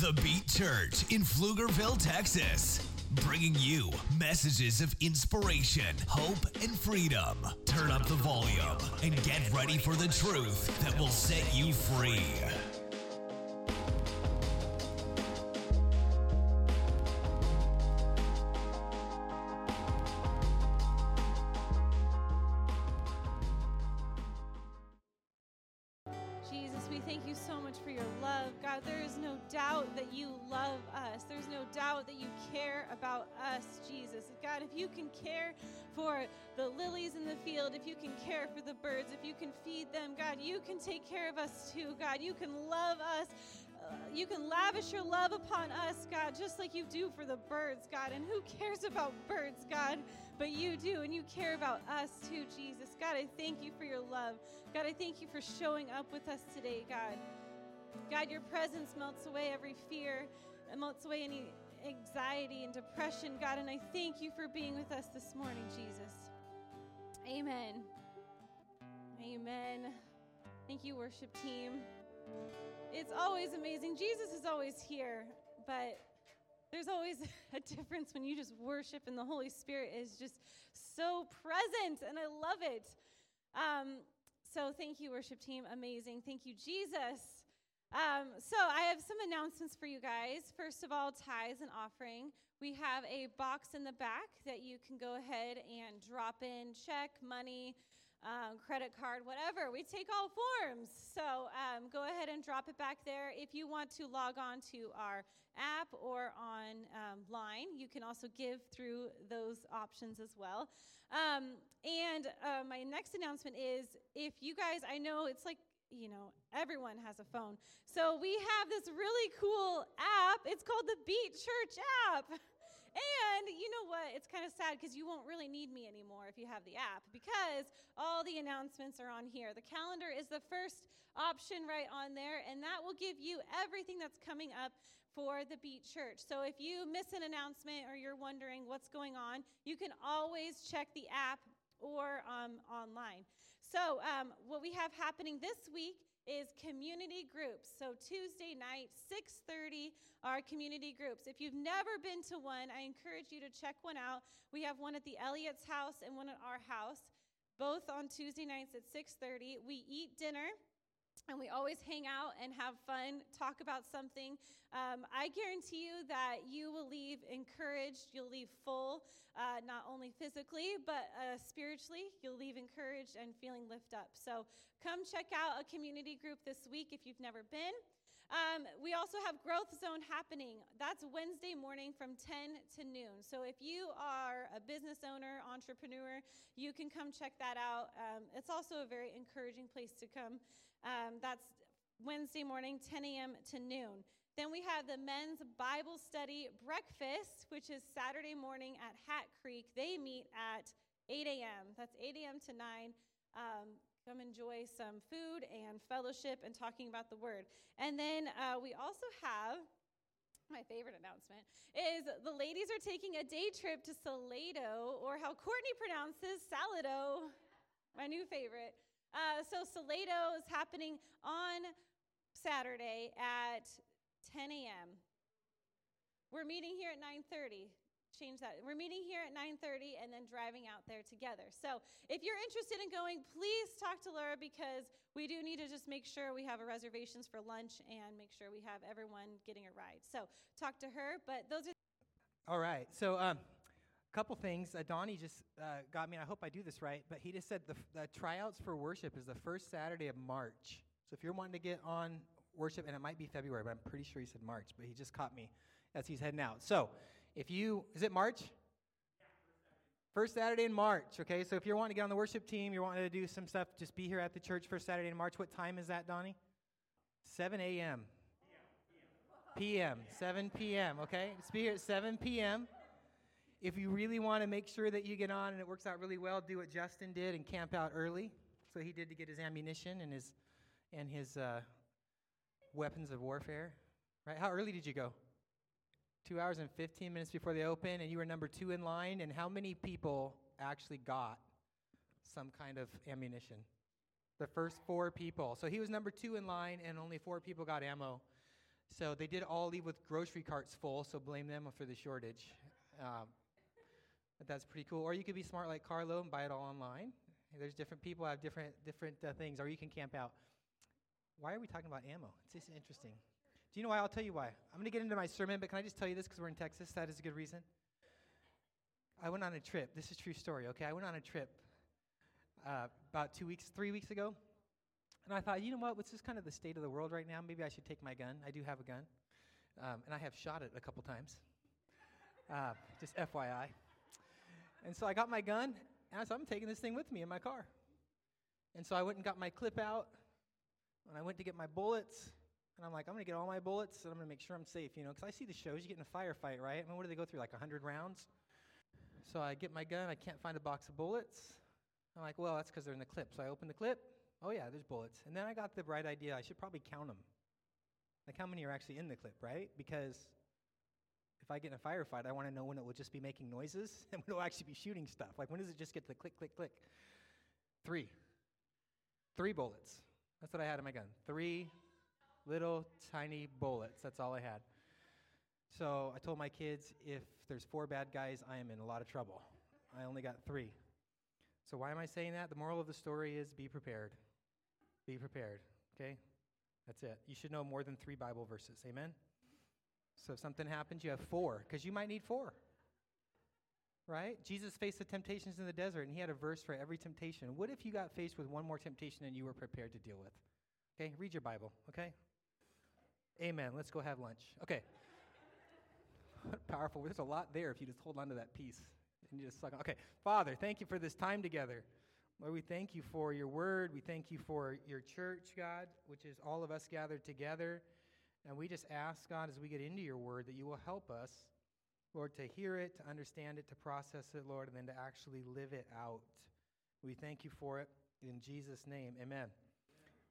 The Beat Church in Pflugerville, Texas. Bringing you messages of inspiration, hope, and freedom. Turn up the volume and get ready for the truth that will set you free. About us, Jesus. God, if you can care for the lilies in the field, if you can care for the birds, if you can feed them, God, you can take care of us too. God, you can love us. Uh, you can lavish your love upon us, God, just like you do for the birds, God. And who cares about birds, God? But you do, and you care about us too, Jesus. God, I thank you for your love. God, I thank you for showing up with us today, God. God, your presence melts away every fear, it melts away any anxiety and depression, God. And I thank you for being with us this morning, Jesus. Amen. Amen. Thank you, worship team. It's always amazing. Jesus is always here, but there's always a difference when you just worship and the Holy Spirit is just so present, and I love it. Um, so thank you, worship team. Amazing. Thank you, Jesus. Um, so I have some announcements for you guys. First of all, tithes and offering. We have a box in the back that you can go ahead and drop in check, money, um, credit card, whatever. We take all forms. So um, go ahead and drop it back there. If you want to log on to our app or online, um, you can also give through those options as well. Um, and uh, my next announcement is if you guys, I know it's like, you know, everyone has a phone. So we have this really cool app. It's called the Beat Church app. And you know what? It's kind of sad because you won't really need me anymore if you have the app because all the announcements are on here. The calendar is the first option right on there, and that will give you everything that's coming up for the Beat Church. So if you miss an announcement or you're wondering what's going on, you can always check the app or um, online. So um, what we have happening this week is community groups. So Tuesday night, 6:30 our community groups. If you've never been to one, I encourage you to check one out. We have one at the Elliott's house and one at our house, both on Tuesday nights at 6:30. We eat dinner and we always hang out and have fun, talk about something. Um, I guarantee you that you will leave encouraged, you'll leave full, uh, not only physically, but uh, spiritually. You'll leave encouraged and feeling lift up. So come check out a community group this week if you've never been. Um, we also have Growth Zone happening. That's Wednesday morning from 10 to noon. So if you are a business owner, entrepreneur, you can come check that out. Um, it's also a very encouraging place to come. Um, that's Wednesday morning, 10 a.m. to noon. Then we have the men's Bible study breakfast, which is Saturday morning at Hat Creek. They meet at 8 a.m. That's 8 a.m. to 9. Um, come enjoy some food and fellowship and talking about the word. And then uh, we also have my favorite announcement is the ladies are taking a day trip to Salado, or how Courtney pronounces Salado, my new favorite. Uh, so Salado is happening on Saturday at 10 a.m. We're meeting here at 9:30 change that. We're meeting here at 9:30 and then driving out there together. So, if you're interested in going, please talk to Laura because we do need to just make sure we have reservations for lunch and make sure we have everyone getting a ride. So, talk to her, but those are All right. So, um a couple things. Uh, Donnie just uh, got me, and I hope I do this right, but he just said the, the tryouts for worship is the first Saturday of March. So if you're wanting to get on worship, and it might be February, but I'm pretty sure he said March, but he just caught me as he's heading out. So if you, is it March? First Saturday in March, okay? So if you're wanting to get on the worship team, you're wanting to do some stuff, just be here at the church first Saturday in March. What time is that, Donnie? 7 a.m. p.m. 7 p.m., okay? Just be here at 7 p.m. If you really want to make sure that you get on and it works out really well, do what Justin did and camp out early. So he did to get his ammunition and his and his uh, weapons of warfare. Right? How early did you go? Two hours and 15 minutes before they open, and you were number two in line. And how many people actually got some kind of ammunition? The first four people. So he was number two in line, and only four people got ammo So they did all leave with grocery carts full, so blame them for the shortage. Um, that's pretty cool. Or you could be smart like Carlo and buy it all online. There's different people have different different uh, things, or you can camp out. Why are we talking about ammo? It's just interesting. You know why? I'll tell you why. I'm going to get into my sermon, but can I just tell you this because we're in Texas? That is a good reason. I went on a trip. This is true story, okay? I went on a trip uh, about two weeks, three weeks ago, and I thought, you know what? What's just kind of the state of the world right now? Maybe I should take my gun. I do have a gun, um, and I have shot it a couple times. Uh, just FYI. And so I got my gun, and I said, I'm taking this thing with me in my car. And so I went and got my clip out, and I went to get my bullets, and I'm like, I'm going to get all my bullets, and I'm going to make sure I'm safe, you know, because I see the shows, you get in a firefight, right? I mean, what do they go through, like 100 rounds? So I get my gun, I can't find a box of bullets. I'm like, well, that's because they're in the clip. So I open the clip, oh yeah, there's bullets. And then I got the bright idea, I should probably count them. Like how many are actually in the clip, right? Because if I get in a firefight, I want to know when it will just be making noises and when it will actually be shooting stuff. Like when does it just get to click, click, click? Three. Three bullets. That's what I had in my gun. Three little tiny bullets. That's all I had. So I told my kids if there's four bad guys, I am in a lot of trouble. I only got three. So why am I saying that? The moral of the story is be prepared. Be prepared. Okay? That's it. You should know more than three Bible verses. Amen? So if something happens, you have four, because you might need four. Right? Jesus faced the temptations in the desert, and he had a verse for every temptation. What if you got faced with one more temptation and you were prepared to deal with? Okay? Read your Bible, okay? Amen. Let's go have lunch. Okay. Powerful. There's a lot there if you just hold on to that piece and you just suck on. Okay. Father, thank you for this time together. Lord, we thank you for your word. We thank you for your church, God, which is all of us gathered together. And we just ask, God, as we get into your word, that you will help us, Lord, to hear it, to understand it, to process it, Lord, and then to actually live it out. We thank you for it. In Jesus' name, amen.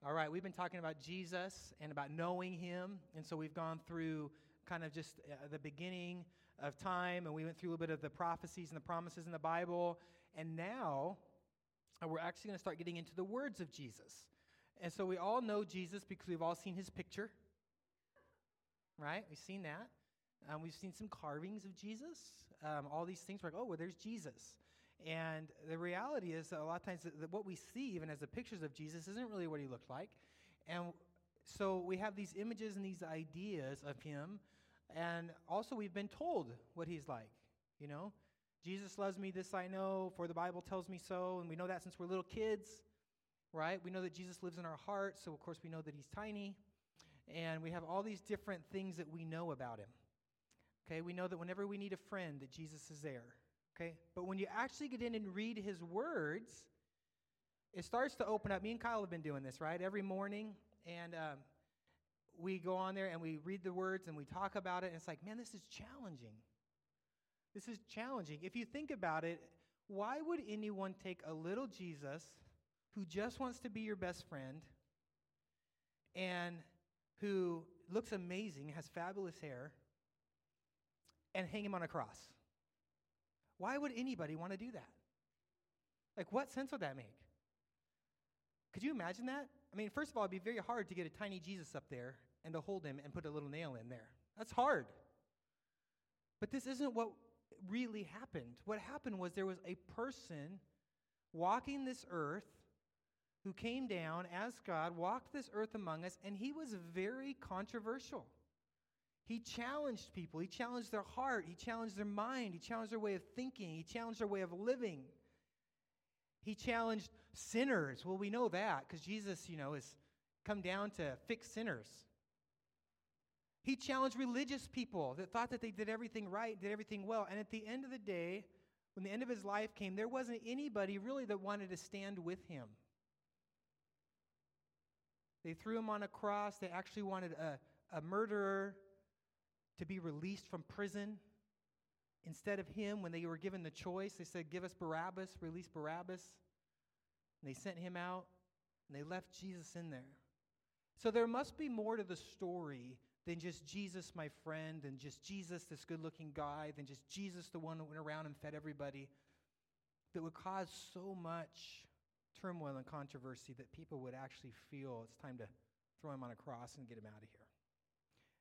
All right, we've been talking about Jesus and about knowing him. And so we've gone through kind of just uh, the beginning of time, and we went through a little bit of the prophecies and the promises in the Bible. And now uh, we're actually going to start getting into the words of Jesus. And so we all know Jesus because we've all seen his picture, right? We've seen that. Um, we've seen some carvings of Jesus. Um, all these things, we're like, oh, well, there's Jesus. And the reality is a lot of times that what we see, even as the pictures of Jesus, isn't really what he looked like. And so we have these images and these ideas of him and also, we've been told what he's like. You know, Jesus loves me, this I know, for the Bible tells me so. And we know that since we're little kids, right? We know that Jesus lives in our hearts, so of course we know that he's tiny. And we have all these different things that we know about him. Okay, we know that whenever we need a friend, that Jesus is there. Okay, but when you actually get in and read his words, it starts to open up. Me and Kyle have been doing this, right? Every morning. And um, we go on there and we read the words and we talk about it, and it's like, man, this is challenging. This is challenging. If you think about it, why would anyone take a little Jesus who just wants to be your best friend and who looks amazing, has fabulous hair, and hang him on a cross? Why would anybody want to do that? Like, what sense would that make? Could you imagine that? I mean, first of all, it'd be very hard to get a tiny Jesus up there and to hold him and put a little nail in there. That's hard. But this isn't what really happened. What happened was there was a person walking this earth who came down as God, walked this earth among us, and he was very controversial. He challenged people. He challenged their heart. He challenged their mind. He challenged their way of thinking. He challenged their way of living. He challenged sinners. Well, we know that because Jesus, you know, has come down to fix sinners. He challenged religious people that thought that they did everything right, did everything well. And at the end of the day, when the end of his life came, there wasn't anybody really that wanted to stand with him. They threw him on a cross. They actually wanted a, a murderer to be released from prison. Instead of him, when they were given the choice, they said, Give us Barabbas, release Barabbas. And they sent him out, and they left Jesus in there. So there must be more to the story than just Jesus, my friend, and just Jesus, this good looking guy, than just Jesus, the one that went around and fed everybody, that would cause so much turmoil and controversy that people would actually feel it's time to throw him on a cross and get him out of here.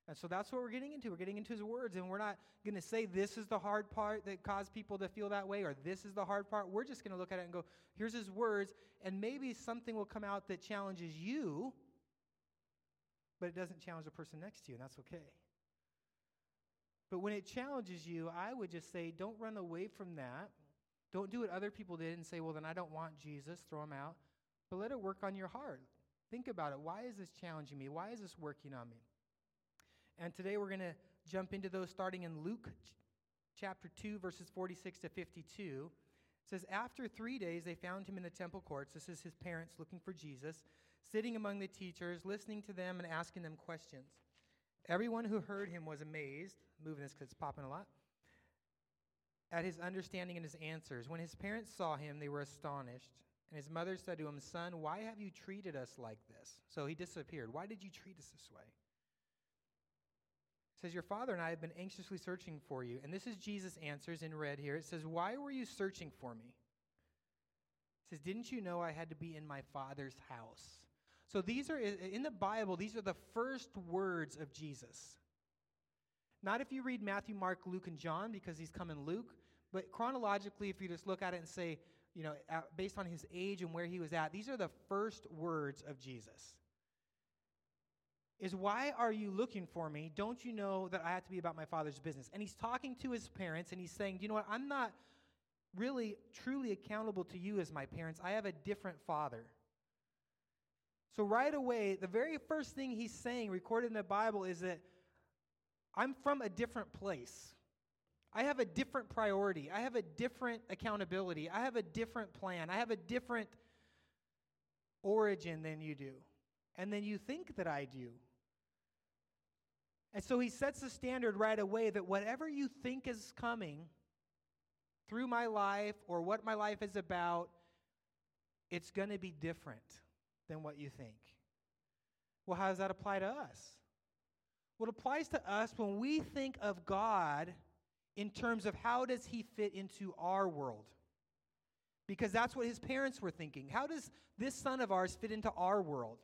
And so that's what we're getting into. We're getting into his words, and we're not going to say this is the hard part that caused people to feel that way, or this is the hard part. We're just going to look at it and go, here's his words, and maybe something will come out that challenges you, but it doesn't challenge the person next to you, and that's okay. But when it challenges you, I would just say, don't run away from that. Don't do what other people did and say, well, then I don't want Jesus, throw him out. But let it work on your heart. Think about it. Why is this challenging me? Why is this working on me? And today we're going to jump into those starting in Luke chapter 2, verses 46 to 52. It says, After three days, they found him in the temple courts. This is his parents looking for Jesus, sitting among the teachers, listening to them and asking them questions. Everyone who heard him was amazed, moving this because it's popping a lot, at his understanding and his answers. When his parents saw him, they were astonished. And his mother said to him, Son, why have you treated us like this? So he disappeared. Why did you treat us this way? Says, Your father and I have been anxiously searching for you. And this is Jesus' answers in red here. It says, Why were you searching for me? It says, Didn't you know I had to be in my father's house? So these are, in the Bible, these are the first words of Jesus. Not if you read Matthew, Mark, Luke, and John, because he's come in Luke, but chronologically, if you just look at it and say, you know, based on his age and where he was at, these are the first words of Jesus is why are you looking for me? Don't you know that I have to be about my father's business? And he's talking to his parents and he's saying, you know what? I'm not really truly accountable to you as my parents. I have a different father. So, right away, the very first thing he's saying, recorded in the Bible, is that I'm from a different place. I have a different priority. I have a different accountability. I have a different plan. I have a different origin than you do. And then you think that I do. And so he sets the standard right away that whatever you think is coming through my life or what my life is about, it's going to be different than what you think. Well, how does that apply to us? Well, it applies to us when we think of God in terms of how does he fit into our world? Because that's what his parents were thinking. How does this son of ours fit into our world?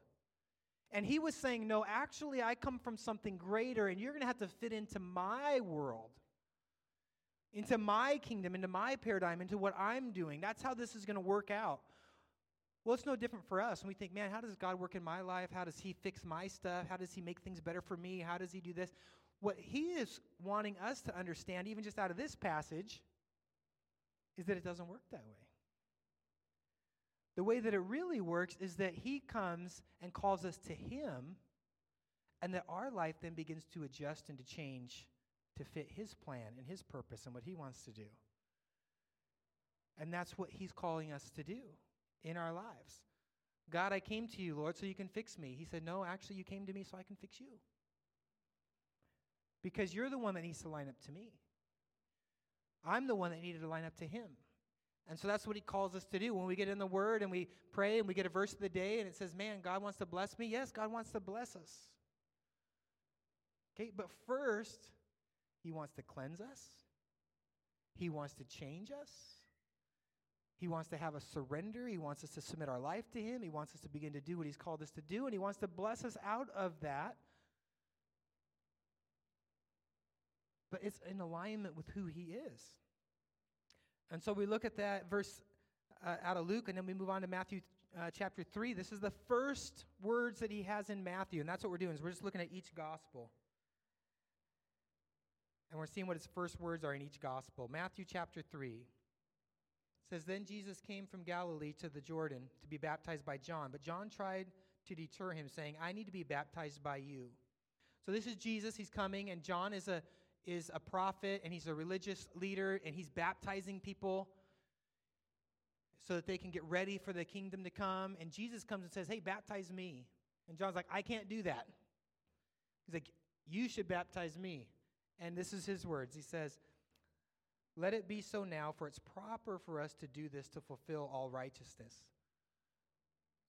And he was saying, No, actually, I come from something greater, and you're going to have to fit into my world, into my kingdom, into my paradigm, into what I'm doing. That's how this is going to work out. Well, it's no different for us. And we think, man, how does God work in my life? How does He fix my stuff? How does He make things better for me? How does He do this? What He is wanting us to understand, even just out of this passage, is that it doesn't work that way. The way that it really works is that He comes and calls us to Him, and that our life then begins to adjust and to change to fit His plan and His purpose and what He wants to do. And that's what He's calling us to do in our lives. God, I came to you, Lord, so you can fix me. He said, No, actually, you came to me so I can fix you. Because you're the one that needs to line up to me. I'm the one that needed to line up to Him. And so that's what he calls us to do. When we get in the Word and we pray and we get a verse of the day and it says, Man, God wants to bless me. Yes, God wants to bless us. Okay, but first, he wants to cleanse us, he wants to change us. He wants to have a surrender. He wants us to submit our life to Him. He wants us to begin to do what He's called us to do, and He wants to bless us out of that. But it's in alignment with who He is. And so we look at that verse uh, out of Luke, and then we move on to Matthew uh, chapter 3. This is the first words that he has in Matthew, and that's what we're doing. Is we're just looking at each gospel. And we're seeing what his first words are in each gospel. Matthew chapter 3 says, Then Jesus came from Galilee to the Jordan to be baptized by John. But John tried to deter him, saying, I need to be baptized by you. So this is Jesus. He's coming, and John is a is a prophet and he's a religious leader and he's baptizing people so that they can get ready for the kingdom to come. And Jesus comes and says, Hey, baptize me. And John's like, I can't do that. He's like, You should baptize me. And this is his words. He says, Let it be so now, for it's proper for us to do this to fulfill all righteousness.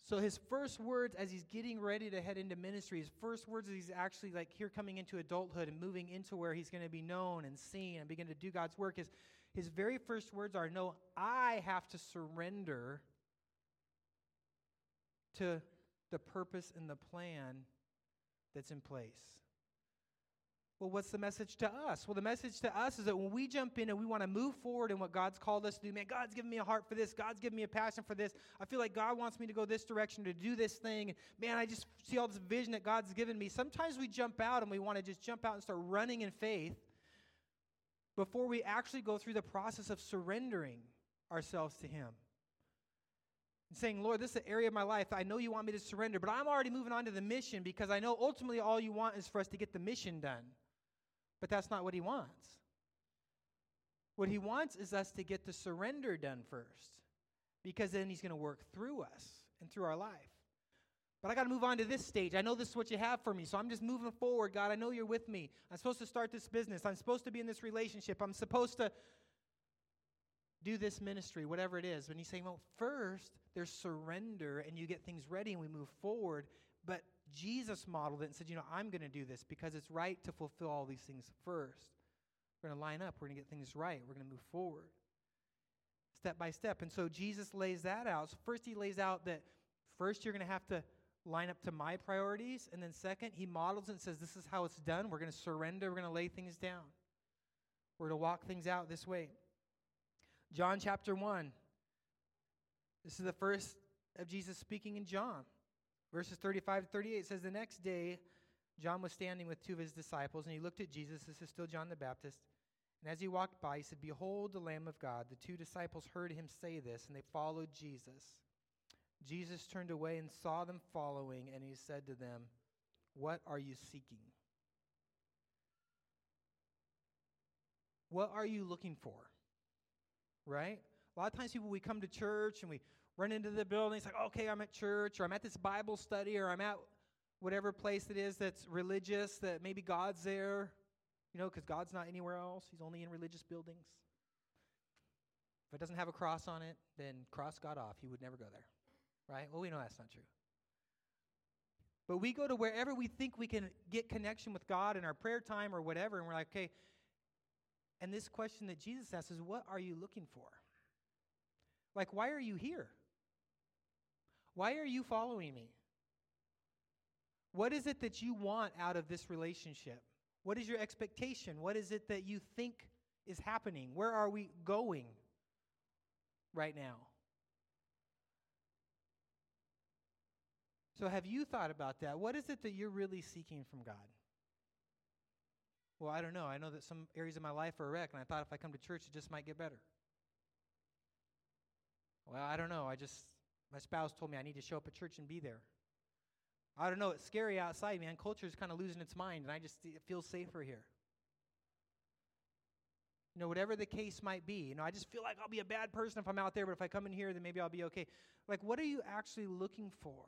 So his first words as he's getting ready to head into ministry, his first words as he's actually like here coming into adulthood and moving into where he's going to be known and seen and begin to do God's work is his very first words are no, I have to surrender to the purpose and the plan that's in place. Well, what's the message to us? Well, the message to us is that when we jump in and we want to move forward in what God's called us to do, man, God's given me a heart for this. God's given me a passion for this. I feel like God wants me to go this direction to do this thing. Man, I just see all this vision that God's given me. Sometimes we jump out and we want to just jump out and start running in faith before we actually go through the process of surrendering ourselves to Him. Saying, Lord, this is the area of my life I know you want me to surrender, but I'm already moving on to the mission because I know ultimately all you want is for us to get the mission done. But that's not what He wants. What He wants is us to get the surrender done first because then He's going to work through us and through our life. But I got to move on to this stage. I know this is what you have for me, so I'm just moving forward. God, I know you're with me. I'm supposed to start this business. I'm supposed to be in this relationship. I'm supposed to do this ministry, whatever it is. When he's saying, well, first there's surrender and you get things ready and we move forward. But Jesus modeled it and said, you know, I'm going to do this because it's right to fulfill all these things first. We're going to line up. We're going to get things right. We're going to move forward step by step. And so Jesus lays that out. So first, he lays out that first you're going to have to line up to my priorities. And then, second, he models and says, This is how it's done. We're going to surrender. We're going to lay things down. We're going to walk things out this way. John chapter 1. This is the first of Jesus speaking in John. Verses 35 to 38 says, The next day, John was standing with two of his disciples, and he looked at Jesus. This is still John the Baptist. And as he walked by, he said, Behold the Lamb of God. The two disciples heard him say this, and they followed Jesus. Jesus turned away and saw them following, and he said to them, What are you seeking? What are you looking for? Right? A lot of times, people, we come to church and we run into the building. It's like, okay, I'm at church, or I'm at this Bible study, or I'm at whatever place it is that's religious, that maybe God's there, you know, because God's not anywhere else. He's only in religious buildings. If it doesn't have a cross on it, then cross God off. He would never go there right? Well, we know that's not true. But we go to wherever we think we can get connection with God in our prayer time or whatever, and we're like, okay. And this question that Jesus asks is, what are you looking for? Like, why are you here? Why are you following me? What is it that you want out of this relationship? What is your expectation? What is it that you think is happening? Where are we going right now? So, have you thought about that? What is it that you're really seeking from God? Well, I don't know. I know that some areas of my life are a wreck, and I thought if I come to church, it just might get better. Well, I don't know. I just, my spouse told me I need to show up at church and be there. I don't know. It's scary outside, man. Culture is kind of losing its mind, and I just it feels safer here. You know, whatever the case might be. You know, I just feel like I'll be a bad person if I'm out there, but if I come in here, then maybe I'll be okay. Like, what are you actually looking for?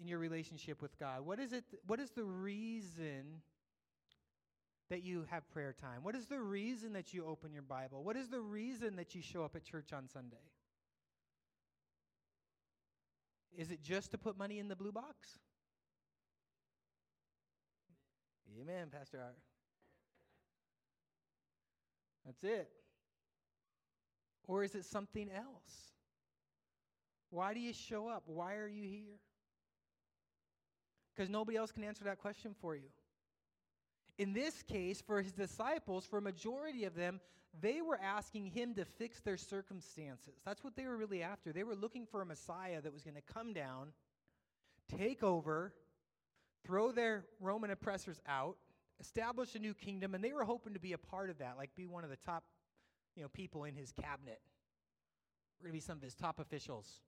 in your relationship with God? What is it what is the reason that you have prayer time? What is the reason that you open your Bible? What is the reason that you show up at church on Sunday? Is it just to put money in the blue box? Amen, Pastor Art. That's it. Or is it something else? Why do you show up? Why are you here? because nobody else can answer that question for you. In this case, for his disciples, for a majority of them, they were asking him to fix their circumstances. That's what they were really after. They were looking for a Messiah that was going to come down, take over, throw their Roman oppressors out, establish a new kingdom, and they were hoping to be a part of that, like be one of the top you know, people in his cabinet. We're going to be some of his top officials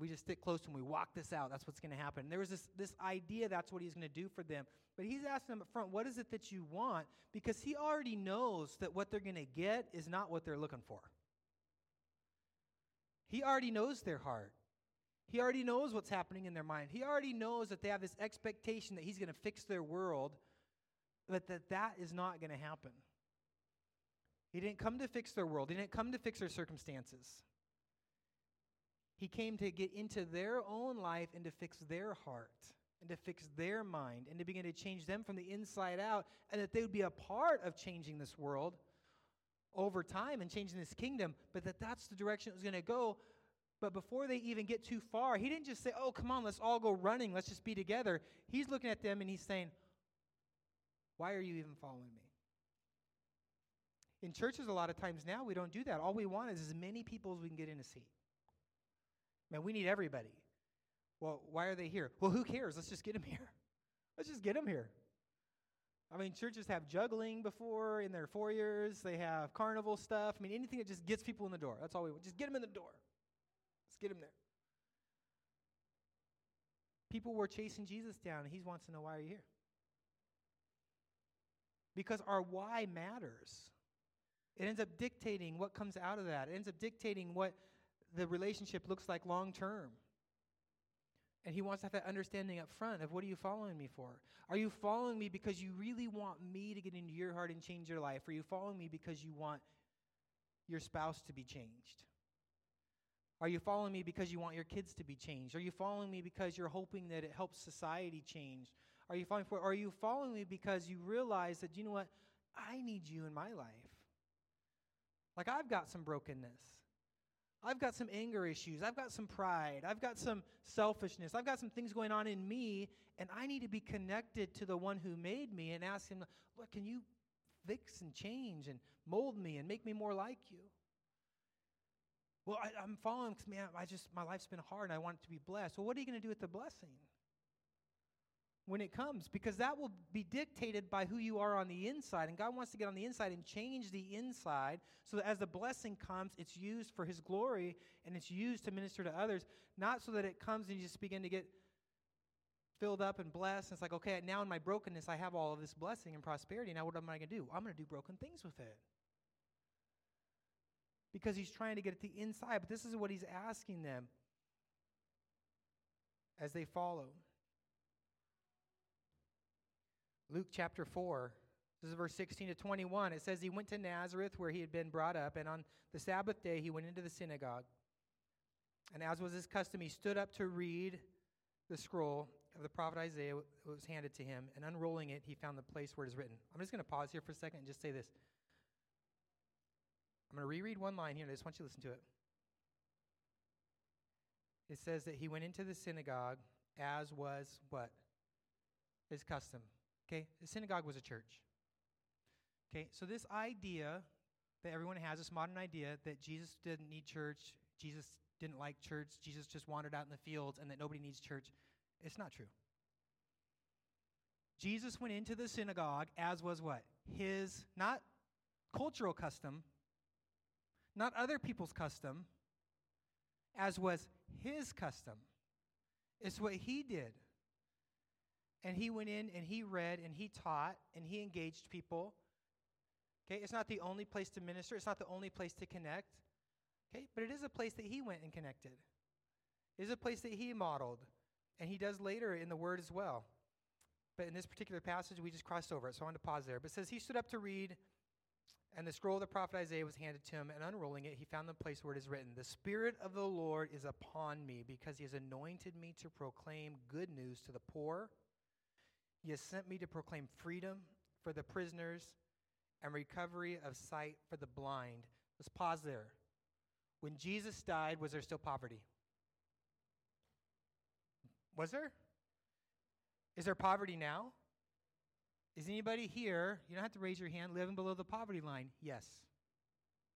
we just stick close and we walk this out. That's what's going to happen. And there was this, this idea that's what he's going to do for them. But he's asking them up front, what is it that you want? Because he already knows that what they're going to get is not what they're looking for. He already knows their heart. He already knows what's happening in their mind. He already knows that they have this expectation that he's going to fix their world, but that that is not going to happen. He didn't come to fix their world. He didn't come to fix their circumstances. He came to get into their own life and to fix their heart and to fix their mind and to begin to change them from the inside out, and that they would be a part of changing this world over time and changing this kingdom, but that that's the direction it was going to go. But before they even get too far, he didn't just say, Oh, come on, let's all go running, let's just be together. He's looking at them and he's saying, Why are you even following me? In churches, a lot of times now, we don't do that. All we want is as many people as we can get in a seat. Man, we need everybody. Well, why are they here? Well, who cares? Let's just get them here. Let's just get them here. I mean, churches have juggling before in their foyers. They have carnival stuff. I mean, anything that just gets people in the door. That's all we want. Just get them in the door. Let's get them there. People were chasing Jesus down, and he wants to know why are you here? Because our why matters. It ends up dictating what comes out of that. It ends up dictating what the relationship looks like long term. And he wants to have that understanding up front of what are you following me for? Are you following me because you really want me to get into your heart and change your life? Are you following me because you want your spouse to be changed? Are you following me because you want your kids to be changed? Are you following me because you're hoping that it helps society change? Are you following for are you following me because you realize that you know what? I need you in my life. Like I've got some brokenness. I've got some anger issues. I've got some pride. I've got some selfishness. I've got some things going on in me, and I need to be connected to the one who made me and ask him, Look, can you fix and change and mold me and make me more like you? Well, I, am following because, man, I just, my life's been hard and I want it to be blessed. Well, what are you going to do with the blessing? When it comes because that will be dictated by who you are on the inside. And God wants to get on the inside and change the inside so that as the blessing comes, it's used for His glory and it's used to minister to others, not so that it comes and you just begin to get filled up and blessed. It's like, okay, now in my brokenness, I have all of this blessing and prosperity. Now what am I going to do? I'm going to do broken things with it. Because He's trying to get at the inside. But this is what He's asking them as they follow. Luke chapter 4, this is verse 16 to 21. It says, He went to Nazareth where he had been brought up, and on the Sabbath day he went into the synagogue. And as was his custom, he stood up to read the scroll of the prophet Isaiah that was handed to him, and unrolling it, he found the place where it is written. I'm just going to pause here for a second and just say this. I'm going to reread one line here, and I just want you to listen to it. It says that he went into the synagogue as was what? His custom. Okay, the synagogue was a church. Okay, so this idea that everyone has, this modern idea that Jesus didn't need church, Jesus didn't like church, Jesus just wandered out in the fields, and that nobody needs church, it's not true. Jesus went into the synagogue as was what? His, not cultural custom, not other people's custom, as was his custom. It's what he did. And he went in and he read and he taught and he engaged people. Okay, it's not the only place to minister, it's not the only place to connect. Okay, but it is a place that he went and connected. It is a place that he modeled. And he does later in the word as well. But in this particular passage, we just crossed over it, so I want to pause there. But it says he stood up to read, and the scroll of the prophet Isaiah was handed to him, and unrolling it, he found the place where it is written The Spirit of the Lord is upon me, because he has anointed me to proclaim good news to the poor. Has sent me to proclaim freedom for the prisoners and recovery of sight for the blind. Let's pause there. When Jesus died, was there still poverty? Was there? Is there poverty now? Is anybody here, you don't have to raise your hand, living below the poverty line? Yes.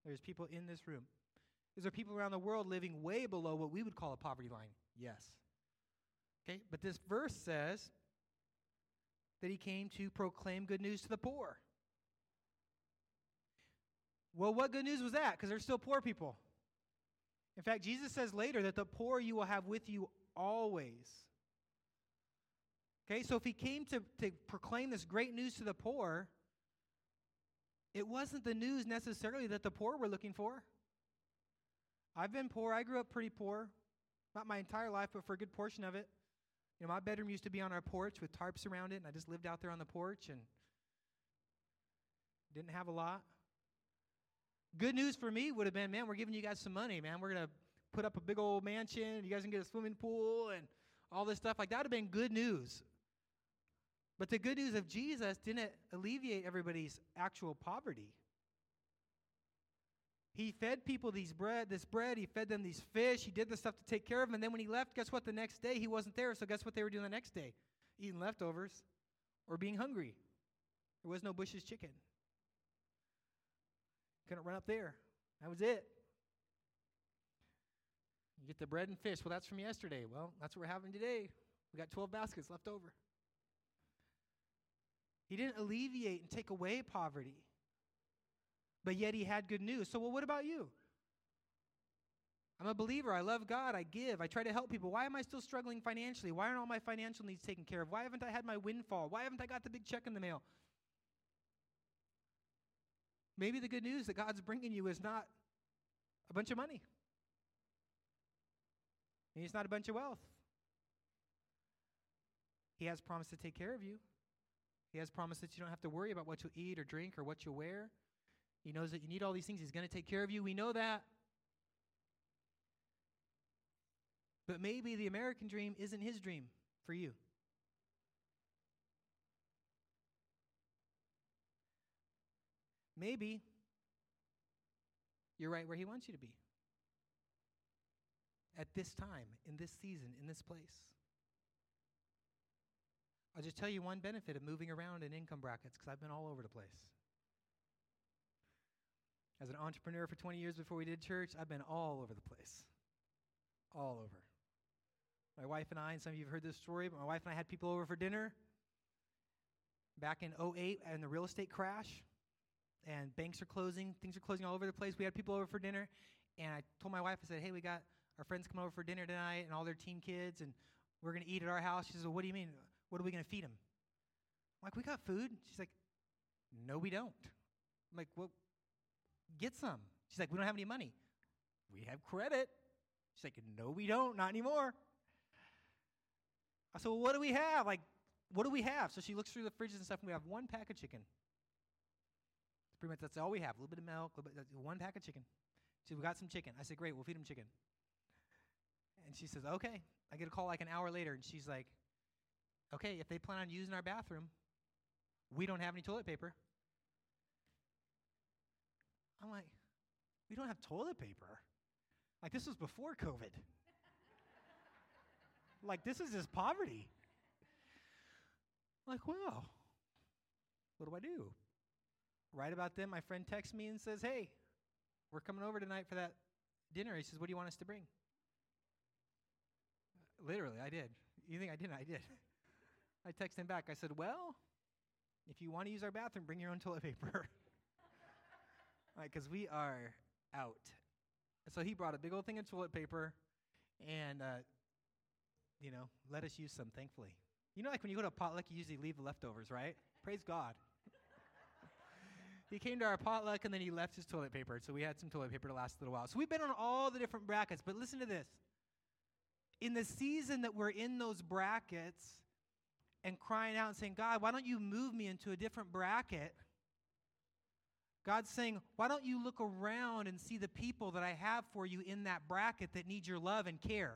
There's people in this room. Is there people around the world living way below what we would call a poverty line? Yes. Okay, but this verse says that he came to proclaim good news to the poor. Well, what good news was that? Because there's still poor people. In fact, Jesus says later that the poor you will have with you always. Okay, so if he came to, to proclaim this great news to the poor, it wasn't the news necessarily that the poor were looking for. I've been poor. I grew up pretty poor. Not my entire life, but for a good portion of it. You know, my bedroom used to be on our porch with tarps around it, and I just lived out there on the porch and didn't have a lot. Good news for me would have been, man, we're giving you guys some money, man. We're going to put up a big old mansion. You guys can get a swimming pool and all this stuff. Like, that would have been good news. But the good news of Jesus didn't alleviate everybody's actual poverty. He fed people these bread, this bread. He fed them these fish. He did the stuff to take care of them. And then when he left, guess what? The next day he wasn't there. So guess what they were doing the next day? Eating leftovers or being hungry. There was no Bush's chicken. Couldn't run up there. That was it. You get the bread and fish. Well, that's from yesterday. Well, that's what we're having today. We got 12 baskets left over. He didn't alleviate and take away poverty, but yet he had good news. So, well, what about you? I'm a believer. I love God. I give. I try to help people. Why am I still struggling financially? Why aren't all my financial needs taken care of? Why haven't I had my windfall? Why haven't I got the big check in the mail? Maybe the good news that God's bringing you is not a bunch of money. Maybe it's not a bunch of wealth. He has promised to take care of you. He has promised that you don't have to worry about what you'll eat or drink or what you'll wear. He knows that you need all these things. He's going to take care of you. We know that. But maybe the American dream isn't his dream for you. Maybe you're right where he wants you to be. At this time, in this season, in this place. I'll just tell you one benefit of moving around in income brackets because I've been all over the place. As an entrepreneur for 20 years before we did church, I've been all over the place. All over. My wife and I, and some of you have heard this story, but my wife and I had people over for dinner back in 08 and the real estate crash, and banks are closing, things are closing all over the place. We had people over for dinner, and I told my wife, I said, hey, we got our friends coming over for dinner tonight and all their teen kids, and we're going to eat at our house. She says, well, what do you mean? What are we going to feed them? I'm like, we got food. She's like, no, we don't. I'm like, well, get some. She's like, we don't have any money. We have credit. She's like, no, we don't, not anymore. I said, well, what do we have? Like, what do we have? So she looks through the fridges and stuff, and we have one pack of chicken. Pretty much that's all we have. A little bit of milk, a little bit, one pack of chicken. She said, we got some chicken. I said, great, we'll feed them chicken. And she says, okay. I get a call like an hour later, and she's like, okay, if they plan on using our bathroom, we don't have any toilet paper. I'm like, we don't have toilet paper. Like, this was before COVID. like, this is just poverty. I'm like, well, what do I do? Right about then, my friend texts me and says, hey, we're coming over tonight for that dinner. He says, what do you want us to bring? Literally, I did. You think I didn't? I did. I texted him back. I said, well, if you want to use our bathroom, bring your own toilet paper. because we are out. So he brought a big old thing of toilet paper and, uh, you know, let us use some, thankfully. You know, like when you go to a potluck, you usually leave the leftovers, right? Praise God. he came to our potluck and then he left his toilet paper. So we had some toilet paper to last a little while. So we've been on all the different brackets, but listen to this. In the season that we're in those brackets and crying out and saying, God, why don't you move me into a different bracket? God's saying, why don't you look around and see the people that I have for you in that bracket that need your love and care?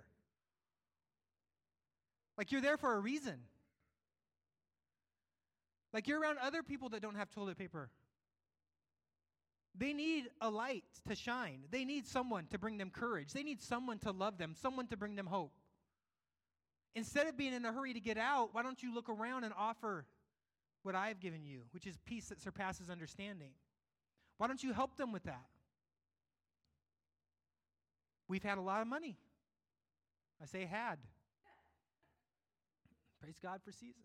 Like you're there for a reason. Like you're around other people that don't have toilet paper. They need a light to shine. They need someone to bring them courage. They need someone to love them, someone to bring them hope. Instead of being in a hurry to get out, why don't you look around and offer what I've given you, which is peace that surpasses understanding? Why don't you help them with that? We've had a lot of money. I say had. Praise God for seasons.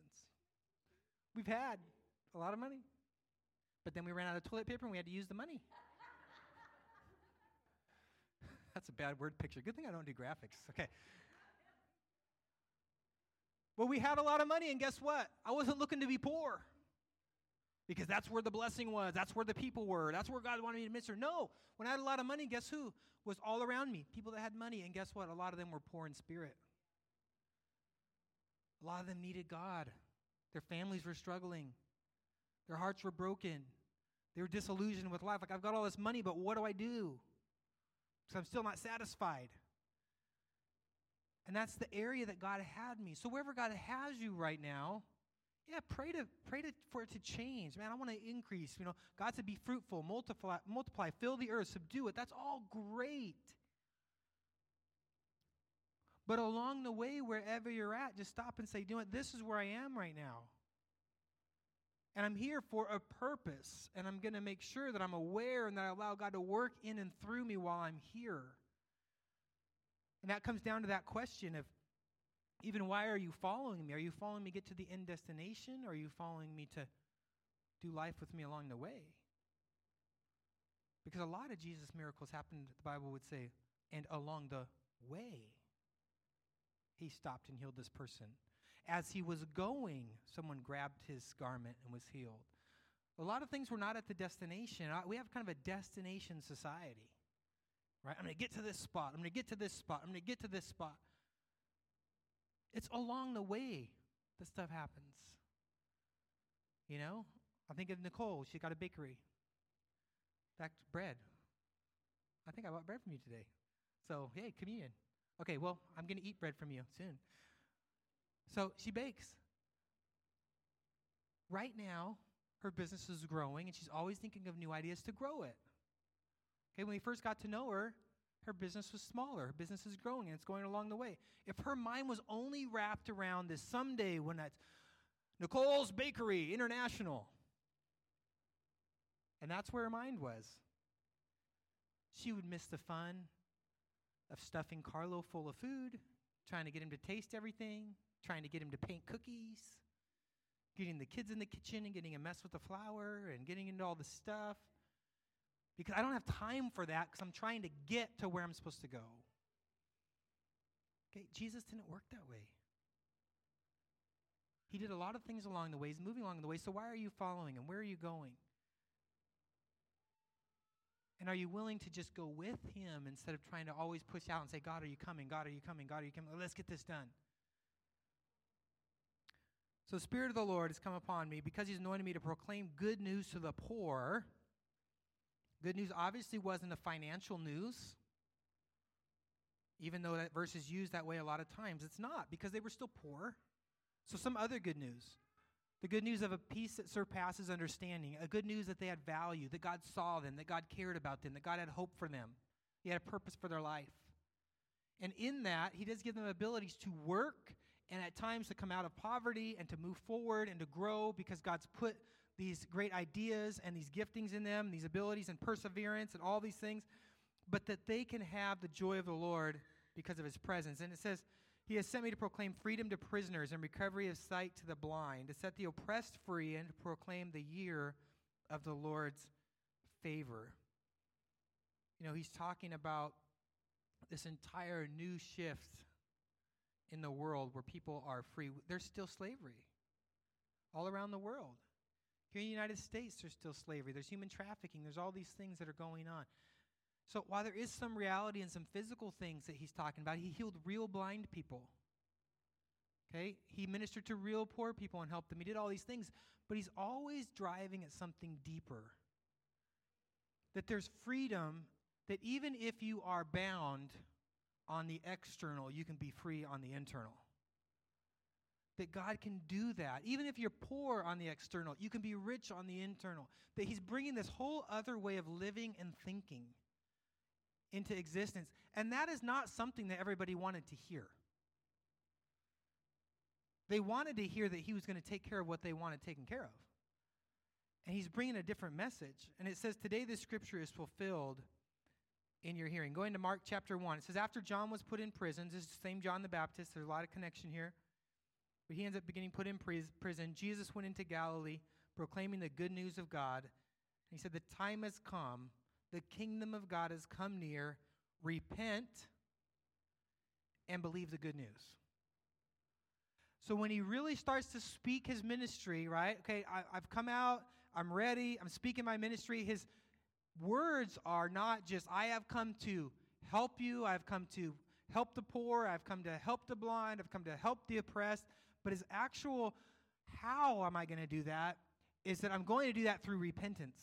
We've had a lot of money. But then we ran out of toilet paper and we had to use the money. That's a bad word picture. Good thing I don't do graphics. Okay. Well, we had a lot of money, and guess what? I wasn't looking to be poor because that's where the blessing was. That's where the people were. That's where God wanted me to minister. No, when I had a lot of money, guess who was all around me? People that had money. And guess what? A lot of them were poor in spirit. A lot of them needed God. Their families were struggling. Their hearts were broken. They were disillusioned with life. Like, I've got all this money, but what do I do? Because I'm still not satisfied. And that's the area that God had me. So, wherever God has you right now, yeah, pray to pray to, for it to change. Man, I want to increase. You know, God to be fruitful, multiply, multiply, fill the earth, subdue it. That's all great. But along the way, wherever you're at, just stop and say, you know what, this is where I am right now. And I'm here for a purpose. And I'm going to make sure that I'm aware and that I allow God to work in and through me while I'm here. And that comes down to that question of even why are you following me? Are you following me to get to the end destination? Or are you following me to do life with me along the way? Because a lot of Jesus' miracles happened, the Bible would say, and along the way, he stopped and healed this person. As he was going, someone grabbed his garment and was healed. A lot of things were not at the destination. Uh, we have kind of a destination society, right? I'm going to get to this spot. I'm going to get to this spot. I'm going to get to this spot. It's along the way that stuff happens. You know, I think of Nicole. She got a bakery. Fact, bread. I think I bought bread from you today. So, hey, communion. Okay, well, I'm going to eat bread from you soon. So she bakes. Right now, her business is growing, and she's always thinking of new ideas to grow it. Okay, when we first got to know her, her business was smaller. Her business is growing, and it's going along the way. If her mind was only wrapped around this someday when that's Nicole's Bakery International, and that's where her mind was, she would miss the fun of stuffing Carlo full of food, trying to get him to taste everything, trying to get him to paint cookies, getting the kids in the kitchen and getting a mess with the flour and getting into all the stuff. Because I don't have time for that because I'm trying to get to where I'm supposed to go. Okay, Jesus didn't work that way. He did a lot of things along the way. He's moving along the way. So why are you following him? Where are you going? And are you willing to just go with him instead of trying to always push out and say, God, are you coming? God, are you coming? God, are you coming? Let's get this done. So, the Spirit of the Lord has come upon me because He's anointed me to proclaim good news to the poor. Good news obviously wasn't the financial news, even though that verse is used that way a lot of times. It's not because they were still poor. So, some other good news. The good news of a peace that surpasses understanding, a good news that they had value, that God saw them, that God cared about them, that God had hope for them. He had a purpose for their life. And in that, He does give them abilities to work and at times to come out of poverty and to move forward and to grow because God's put these great ideas and these giftings in them, these abilities and perseverance and all these things, but that they can have the joy of the Lord because of His presence. And it says, he has sent me to proclaim freedom to prisoners and recovery of sight to the blind, to set the oppressed free, and to proclaim the year of the Lord's favor. You know, he's talking about this entire new shift in the world where people are free. There's still slavery all around the world. Here in the United States, there's still slavery. There's human trafficking. There's all these things that are going on. So while there is some reality and some physical things that he's talking about, he healed real blind people. Okay? He ministered to real poor people and helped them. He did all these things, but he's always driving at something deeper. That there's freedom, that even if you are bound on the external, you can be free on the internal. That God can do that. Even if you're poor on the external, you can be rich on the internal. That He's bringing this whole other way of living and thinking into existence. And that is not something that everybody wanted to hear. They wanted to hear that he was going to take care of what they wanted taken care of. And he's bringing a different message. And it says, Today this scripture is fulfilled in your hearing. Going to Mark chapter 1, it says, After John was put in prison, this is the same John the Baptist, there's a lot of connection here. But he ends up beginning put in prison. Jesus went into Galilee proclaiming the good news of God. He said, The time has come the kingdom of God has come near. Repent and believe the good news. So when he really starts to speak his ministry, right? Okay, I, have come out, I'm ready, I'm speaking my ministry. His words are not just, I have come to help you, I've come to help the poor, I've come to help the blind, I've come to help the oppressed. But his actual, how am I going to do that? Is that I'm going to do that through repentance.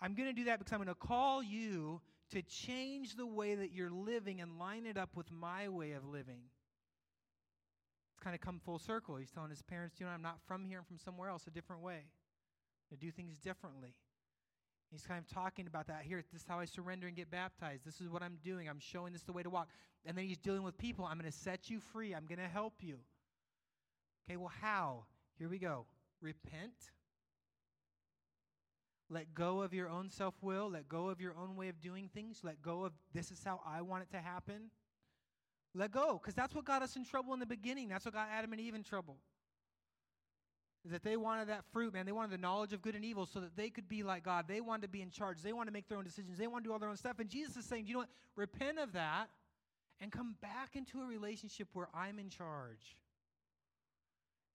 I'm going to do that because I'm going to call you to change the way that you're living and line it up with my way of living. It's kind of come full circle. He's telling his parents, you know, I'm not from here, I'm from somewhere else, a different way. To do things differently. He's kind of talking about that here. This is how I surrender and get baptized. This is what I'm doing. I'm showing this the way to walk. And then he's dealing with people. I'm going to set you free. I'm going to help you. Okay, well, how? Here we go. repent. Let go of your own self will. Let go of your own way of doing things. Let go of this is how I want it to happen. Let go, because that's what got us in trouble in the beginning. That's what got Adam and Eve in trouble. Is that they wanted that fruit, man. They wanted the knowledge of good and evil so that they could be like God. They wanted to be in charge. They wanted to make their own decisions. They wanted to do all their own stuff. And Jesus is saying, you know what? Repent of that and come back into a relationship where I'm in charge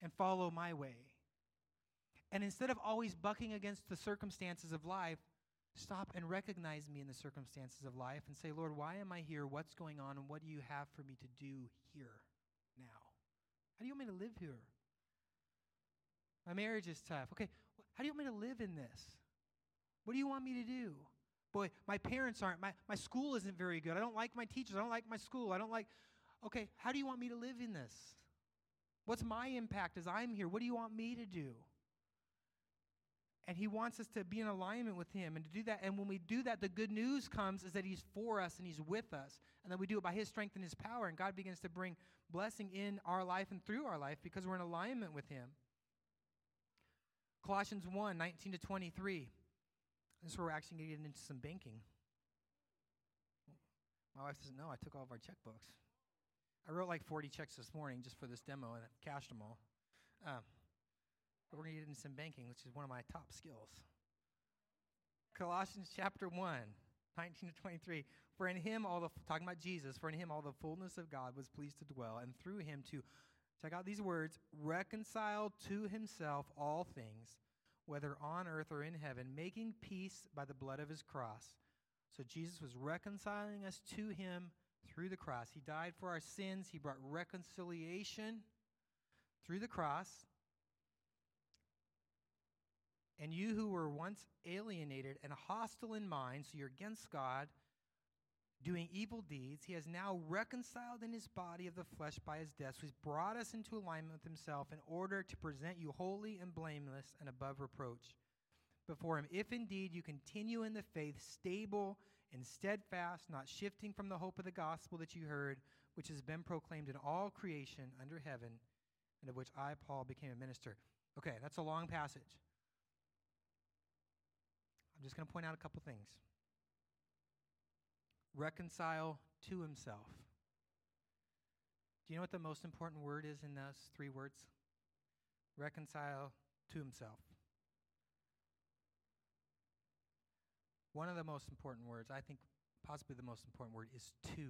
and follow my way. And instead of always bucking against the circumstances of life, stop and recognize me in the circumstances of life and say, Lord, why am I here? What's going on? And what do you have for me to do here now? How do you want me to live here? My marriage is tough. Okay, how do you want me to live in this? What do you want me to do? Boy, my parents aren't, my, my school isn't very good. I don't like my teachers. I don't like my school. I don't like, okay, how do you want me to live in this? What's my impact as I'm here? What do you want me to do? And he wants us to be in alignment with him and to do that. And when we do that, the good news comes is that he's for us and he's with us. And that we do it by his strength and his power. And God begins to bring blessing in our life and through our life because we're in alignment with him. Colossians 1 19 to 23. This is where we're actually going to get into some banking. My wife says, No, I took all of our checkbooks. I wrote like 40 checks this morning just for this demo and I cashed them all. Um, but we're going to get into some banking, which is one of my top skills. Colossians chapter 1, 19 to 23. For in him, all the, talking about Jesus, for in him all the fullness of God was pleased to dwell, and through him to Check out these words reconcile to himself all things, whether on earth or in heaven, making peace by the blood of his cross. So Jesus was reconciling us to him through the cross. He died for our sins, he brought reconciliation through the cross. And you who were once alienated and hostile in mind, so you're against God, doing evil deeds, he has now reconciled in his body of the flesh by his death. So he's brought us into alignment with himself in order to present you holy and blameless and above reproach before him. If indeed you continue in the faith, stable and steadfast, not shifting from the hope of the gospel that you heard, which has been proclaimed in all creation under heaven, and of which I, Paul, became a minister. Okay, that's a long passage. I'm just going to point out a couple things reconcile to himself. Do you know what the most important word is in those three words? Reconcile to himself. One of the most important words, I think possibly the most important word, is to,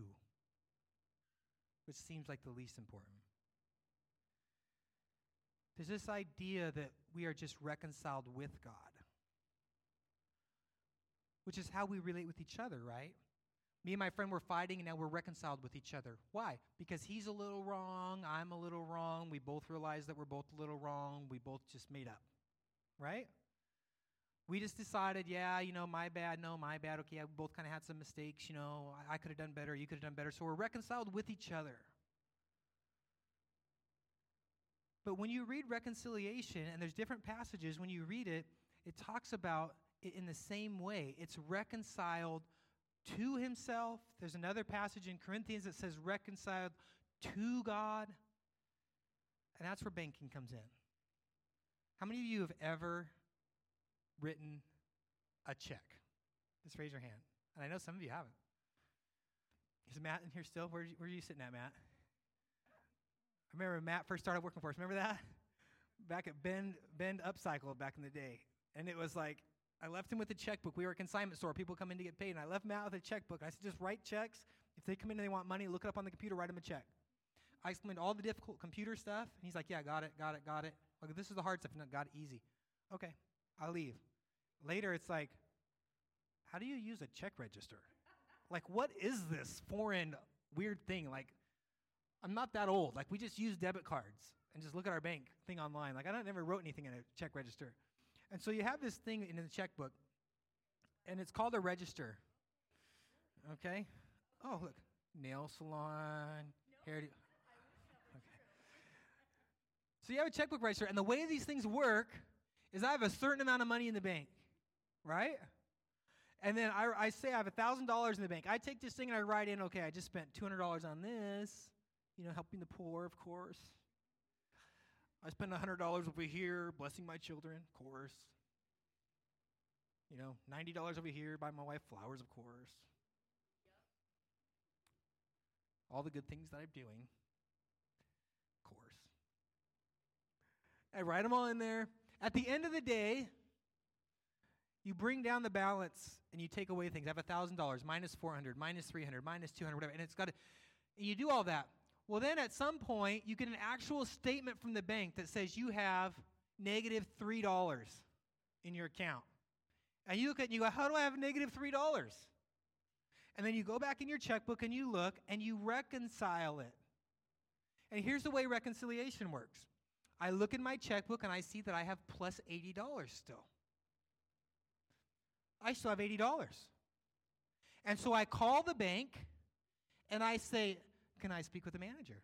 which seems like the least important. There's this idea that we are just reconciled with God, which is how we relate with each other, right? Me and my friend were fighting, and now we're reconciled with each other. Why? Because he's a little wrong, I'm a little wrong. We both realize that we're both a little wrong. We both just made up, right? We just decided, yeah, you know, my bad, no, my bad. Okay, we both kind of had some mistakes, you know. I, I could have done better, you could have done better. So we're reconciled with each other. But when you read reconciliation, and there's different passages, when you read it, it talks about it in the same way. It's reconciled to himself. There's another passage in Corinthians that says reconciled to God. And that's where banking comes in. How many of you have ever written a check? Just raise your hand. And I know some of you haven't. Is Matt in here still? Where, where are you sitting at, Matt? I remember Matt first started working for us. Remember that? Back at Bend, Bend Upcycle back in the day. And it was like I left him with a checkbook. We were a consignment store. People come in to get paid. And I left Matt with a checkbook. I said, just write checks. If they come in and they want money, look it up on the computer, write them a check. I explained all the difficult computer stuff. And he's like, yeah, got it, got it, got it. Like, this is the hard stuff. No, got it easy. Okay, I'll leave. Later, it's like, how do you use a check register? like, what is this foreign weird thing? Like, I'm not that old. Like, we just use debit cards and just look at our bank thing online. Like, I never wrote anything in a check register. And so you have this thing in the checkbook, and it's called a register. Okay? Oh, look. Nail salon, hair. Okay. So you have a checkbook register, and the way these things work is I have a certain amount of money in the bank, right? And then I, I say I have $1,000 in the bank. I take this thing and I write in, okay, I just spent $200 on this, you know, helping the poor, of course. I spend $100 over here blessing my children, of course. You know, $90 over here, buy my wife flowers, of course. All the good things that I'm doing, of course. I write them all in there. At the end of the day, you bring down the balance and you take away things. I have $1,000, minus 400, minus 300, minus 200, whatever. And it's got to, you do all that. Well, then at some point, you get an actual statement from the bank that says you have negative $3 in your account. And you look at it and you go, How do I have negative $3? And then you go back in your checkbook and you look and you reconcile it. And here's the way reconciliation works I look in my checkbook and I see that I have plus $80 still. I still have $80. And so I call the bank and I say, Can I speak with the manager?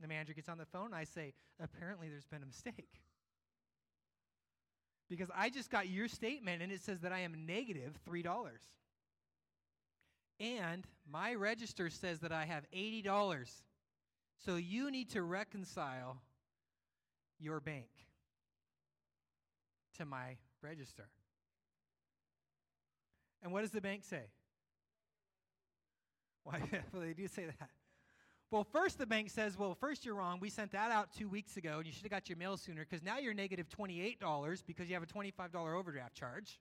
The manager gets on the phone and I say, Apparently there's been a mistake. Because I just got your statement and it says that I am negative $3. And my register says that I have $80. So you need to reconcile your bank to my register. And what does the bank say? Why? well, they do say that. Well, first the bank says, well, first you're wrong. We sent that out two weeks ago, and you should have got your mail sooner because now you're negative $28 because you have a $25 overdraft charge.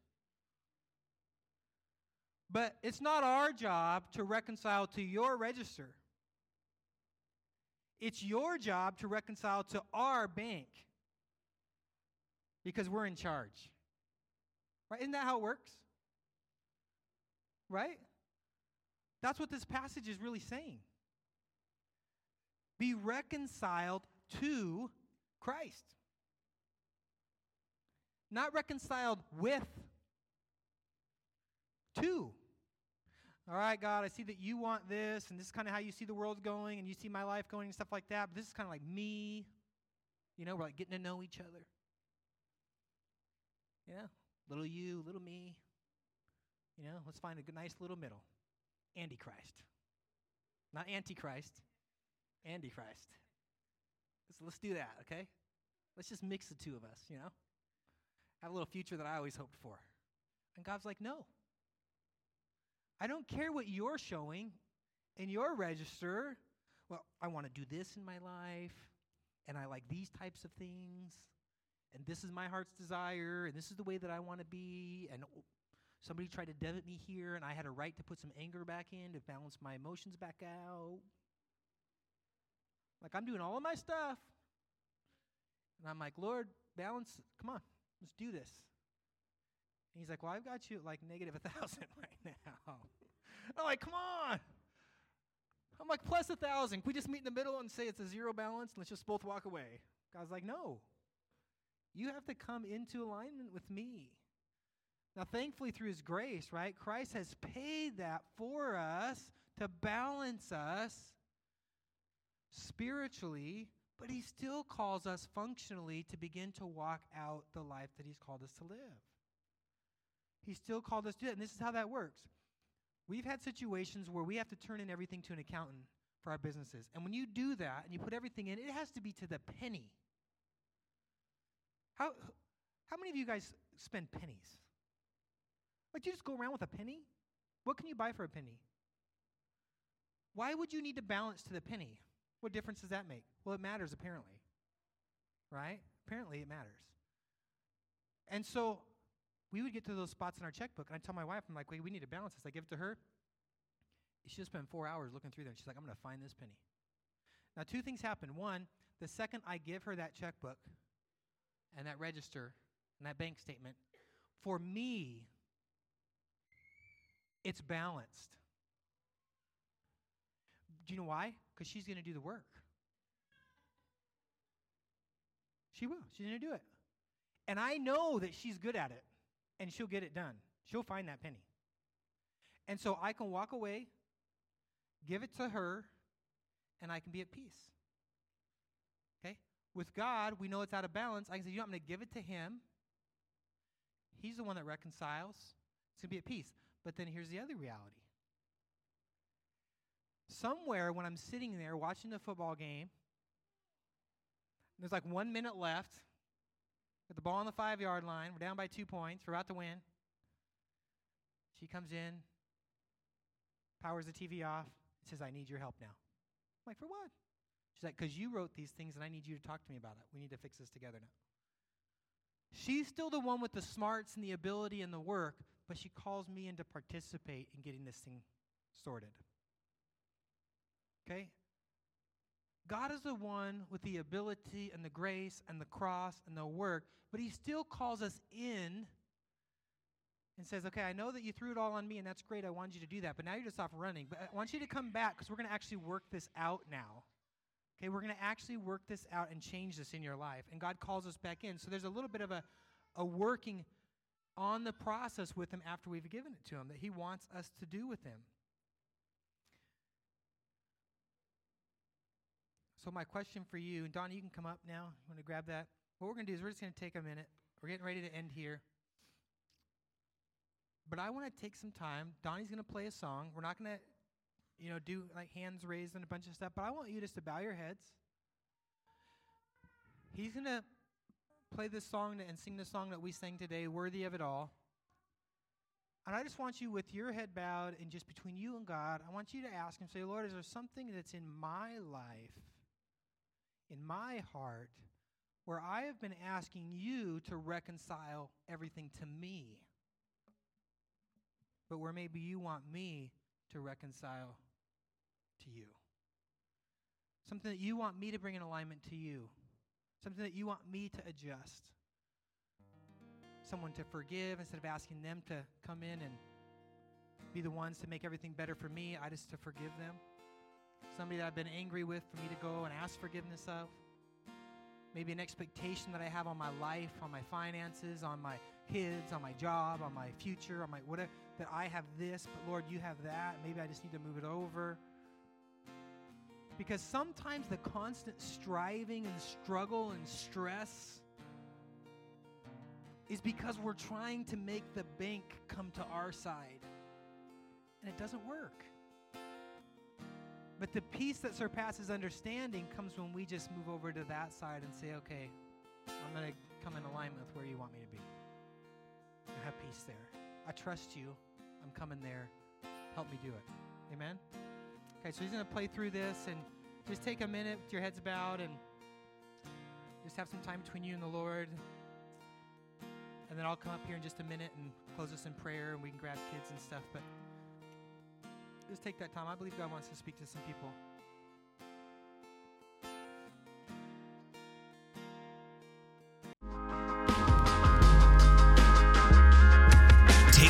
But it's not our job to reconcile to your register. It's your job to reconcile to our bank because we're in charge. Right? Isn't that how it works? Right? That's what this passage is really saying. Be reconciled to Christ. Not reconciled with, to. All right, God, I see that you want this, and this is kind of how you see the world going, and you see my life going, and stuff like that. But this is kind of like me. You know, we're like getting to know each other. Yeah, little you, little me. You know, let's find a good, nice little middle. Antichrist. Not Antichrist, Antichrist. So let's do that, okay? Let's just mix the two of us, you know? Have a little future that I always hoped for. And God's like, no. I don't care what you're showing in your register. Well, I want to do this in my life, and I like these types of things, and this is my heart's desire, and this is the way that I want to be, and somebody tried to debit me here, and I had a right to put some anger back in to balance my emotions back out. Like I'm doing all of my stuff. And I'm like, Lord, balance, come on, let's do this. And he's like, Well, I've got you at like negative a thousand right now. I'm like, come on. I'm like, plus a thousand. Can we just meet in the middle and say it's a zero balance and let's just both walk away? God's like, no. You have to come into alignment with me. Now, thankfully, through his grace, right, Christ has paid that for us to balance us spiritually, but he still calls us functionally to begin to walk out the life that he's called us to live. He still called us to do it, and this is how that works. We've had situations where we have to turn in everything to an accountant for our businesses. And when you do that and you put everything in, it has to be to the penny. How, how many of you guys spend pennies? Like, do you just go around with a penny? What can you buy for a penny? Why would you need to balance to the penny? What difference does that make? Well, it matters apparently. Right? Apparently it matters. And so we would get to those spots in our checkbook, and I tell my wife, I'm like, wait, we need to balance this. I give it to her. She just spent four hours looking through them. She's like, I'm going to find this penny. Now, two things happen. One, the second I give her that checkbook and that register and that bank statement, for me, it's balanced. Do you know why? Because she's going to do the work. She will. She's going to do it. And I know that she's good at it, and she'll get it done. She'll find that penny. And so I can walk away, give it to her, and I can be at peace. Okay? With God, we know it's out of balance. I can say, you know, I'm going to give it to Him. He's the one that reconciles. It's going to be at peace. But then here's the other reality. Somewhere when I'm sitting there watching the football game, There's like one minute left. Got the ball on the five yard line. We're down by two points. We're about to win. She comes in, powers the TV off, says, I need your help now. I'm like, for what? She's like, because you wrote these things and I need you to talk to me about it. We need to fix this together now. She's still the one with the smarts and the ability and the work, but she calls me in to participate in getting this thing sorted. Okay? God is the one with the ability and the grace and the cross and the work, but He still calls us in and says, Okay, I know that you threw it all on me, and that's great. I wanted you to do that, but now you're just off running. But I want you to come back because we're going to actually work this out now. Okay, we're going to actually work this out and change this in your life. And God calls us back in. So there's a little bit of a, a working on the process with Him after we've given it to Him that He wants us to do with Him. So, my question for you, and Don, you can come up now. You want to grab that? What we're going to do is we're just going to take a minute. We're getting ready to end here. But I want to take some time. Donnie's going to play a song. We're not going to, you know, do like hands raised and a bunch of stuff. But I want you just to bow your heads. He's going to play this song and sing the song that we sang today, Worthy of It All. And I just want you, with your head bowed and just between you and God, I want you to ask Him, say, Lord, is there something that's in my life in my heart where I have been asking you to reconcile everything to me, but where maybe you want me to reconcile to you. Something that you want me to bring in alignment to you. Something that you want me to adjust. Someone to forgive instead of asking them to come in and be the ones to make everything better for me, I just to forgive them somebody that I've been angry with for me to go and ask forgiveness of. Maybe an expectation that I have on my life, on my finances, on my kids, on my job, on my future, on my whatever, that I have this, but Lord, you have that. Maybe I just need to move it over. Because sometimes the constant striving and struggle and stress is because we're trying to make the bank come to our side. And it doesn't work. But the peace that surpasses understanding comes when we just move over to that side and say, okay, I'm going to come in alignment with where you want me to be. I have peace there. I trust you. I'm coming there. Help me do it. Amen? Okay, so he's going to play through this and just take a minute with your heads bowed and just have some time between you and the Lord. And then I'll come up here in just a minute and close us in prayer and we can grab kids and stuff. But just take that time. I believe God wants to speak to some people.